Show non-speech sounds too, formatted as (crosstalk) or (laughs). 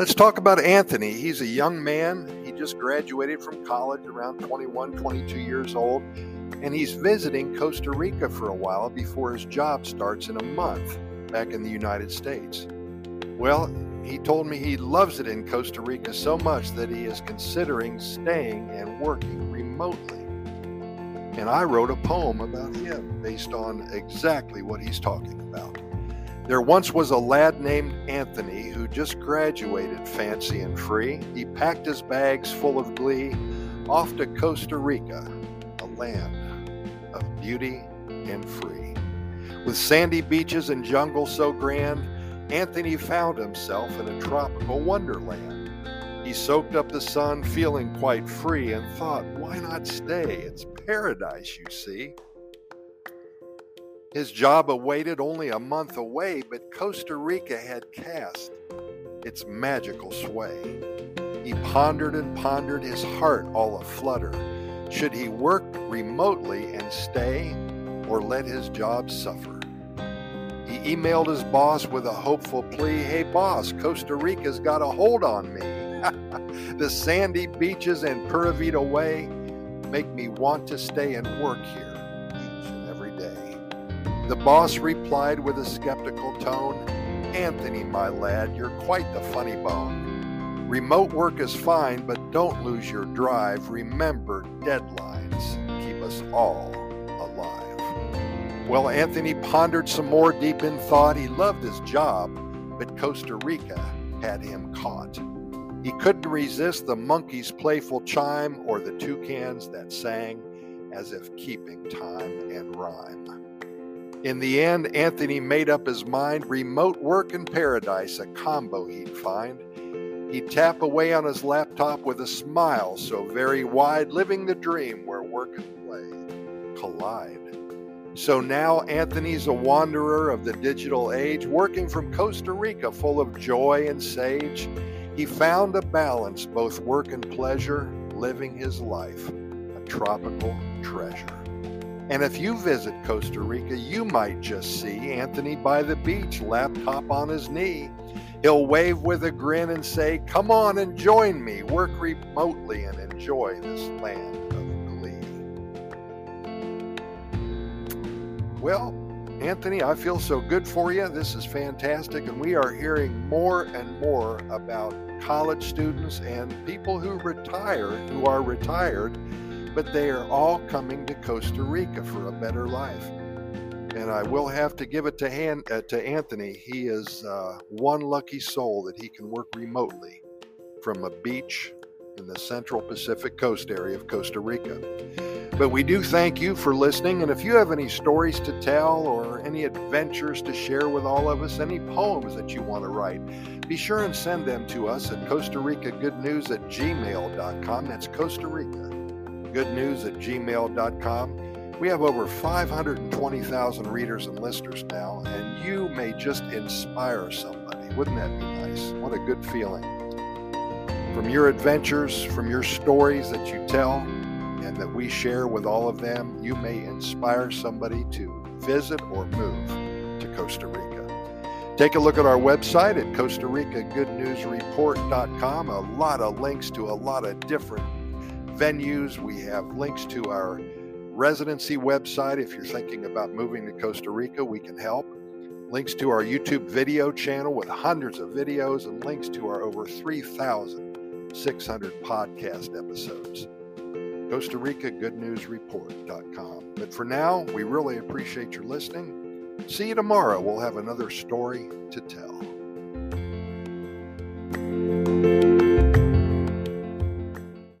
Let's talk about Anthony. He's a young man. He just graduated from college around 21, 22 years old, and he's visiting Costa Rica for a while before his job starts in a month back in the United States. Well, he told me he loves it in Costa Rica so much that he is considering staying and working remotely. And I wrote a poem about him based on exactly what he's talking about. There once was a lad named Anthony who just graduated fancy and free. He packed his bags full of glee off to Costa Rica, a land of beauty and free. With sandy beaches and jungle so grand, Anthony found himself in a tropical wonderland. He soaked up the sun, feeling quite free, and thought, why not stay? It's paradise, you see. His job awaited only a month away, but Costa Rica had cast its magical sway. He pondered and pondered, his heart all aflutter. Should he work remotely and stay, or let his job suffer? He emailed his boss with a hopeful plea Hey, boss, Costa Rica's got a hold on me. (laughs) the sandy beaches and Pura Vida way make me want to stay and work here the boss replied with a skeptical tone Anthony, my lad, you're quite the funny bone. Remote work is fine, but don't lose your drive. Remember, deadlines keep us all alive. Well, Anthony pondered some more deep in thought. He loved his job, but Costa Rica had him caught. He couldn't resist the monkey's playful chime or the toucans that sang as if keeping time and rhyme. In the end, Anthony made up his mind remote work and paradise, a combo he'd find. He'd tap away on his laptop with a smile so very wide, living the dream where work and play collide. So now Anthony's a wanderer of the digital age, working from Costa Rica full of joy and sage. He found a balance, both work and pleasure, living his life, a tropical treasure. And if you visit Costa Rica, you might just see Anthony by the beach, laptop on his knee. He'll wave with a grin and say, Come on and join me. Work remotely and enjoy this land of glee. Well, Anthony, I feel so good for you. This is fantastic. And we are hearing more and more about college students and people who retire, who are retired but they are all coming to Costa Rica for a better life. And I will have to give it to, Han, uh, to Anthony. He is uh, one lucky soul that he can work remotely from a beach in the central Pacific coast area of Costa Rica. But we do thank you for listening. And if you have any stories to tell or any adventures to share with all of us, any poems that you want to write, be sure and send them to us at Costa Rica Good News at gmail.com. That's Costa Rica goodnews at gmail.com. We have over 520,000 readers and listeners now, and you may just inspire somebody. Wouldn't that be nice? What a good feeling. From your adventures, from your stories that you tell, and that we share with all of them, you may inspire somebody to visit or move to Costa Rica. Take a look at our website at Costa Rica Good News Report.com. A lot of links to a lot of different venues. We have links to our residency website. If you're thinking about moving to Costa Rica, we can help. Links to our YouTube video channel with hundreds of videos and links to our over 3,600 podcast episodes. Costa Rica Good News Report.com. But for now, we really appreciate your listening. See you tomorrow. We'll have another story to tell.